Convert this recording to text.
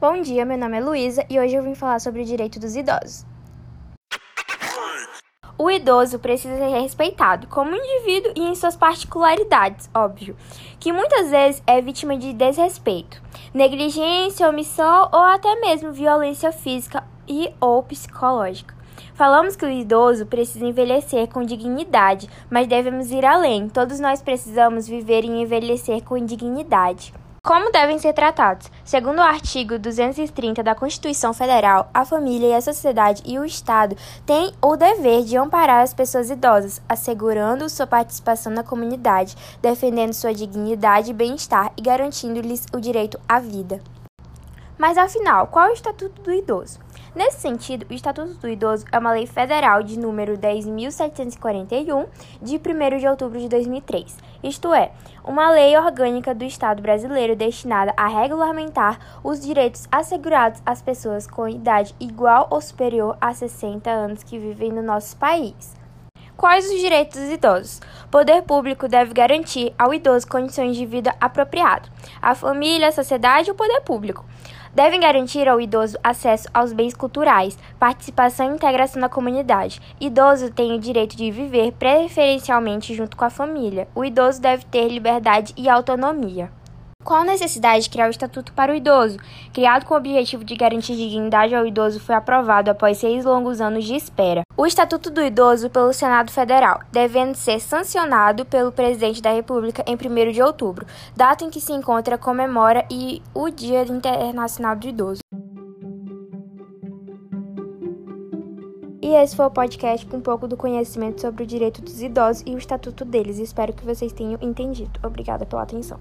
Bom dia, meu nome é Luísa e hoje eu vim falar sobre o direito dos idosos. O idoso precisa ser respeitado como indivíduo e em suas particularidades, óbvio, que muitas vezes é vítima de desrespeito, negligência, omissão ou até mesmo violência física e ou psicológica. Falamos que o idoso precisa envelhecer com dignidade, mas devemos ir além. Todos nós precisamos viver e envelhecer com dignidade. Como devem ser tratados? Segundo o artigo 230 da Constituição Federal, a família e a sociedade e o Estado têm o dever de amparar as pessoas idosas, assegurando sua participação na comunidade, defendendo sua dignidade e bem-estar e garantindo-lhes o direito à vida. Mas afinal, qual é o Estatuto do Idoso? Nesse sentido, o Estatuto do Idoso é uma lei federal de número 10.741, de 1 de outubro de 2003. Isto é, uma lei orgânica do Estado brasileiro destinada a regulamentar os direitos assegurados às pessoas com idade igual ou superior a 60 anos que vivem no nosso país. Quais os direitos dos idosos? Poder público deve garantir ao idoso condições de vida apropriadas. A família, a sociedade e o poder público devem garantir ao idoso acesso aos bens culturais, participação e integração na comunidade. Idoso tem o direito de viver preferencialmente junto com a família. O idoso deve ter liberdade e autonomia. Qual a necessidade de criar o Estatuto para o Idoso? Criado com o objetivo de garantir dignidade ao idoso, foi aprovado após seis longos anos de espera. O Estatuto do Idoso pelo Senado Federal, devendo ser sancionado pelo Presidente da República em 1 de outubro, data em que se encontra comemora e o Dia Internacional do Idoso. E esse foi o podcast com um pouco do conhecimento sobre o direito dos idosos e o estatuto deles. Espero que vocês tenham entendido. Obrigada pela atenção.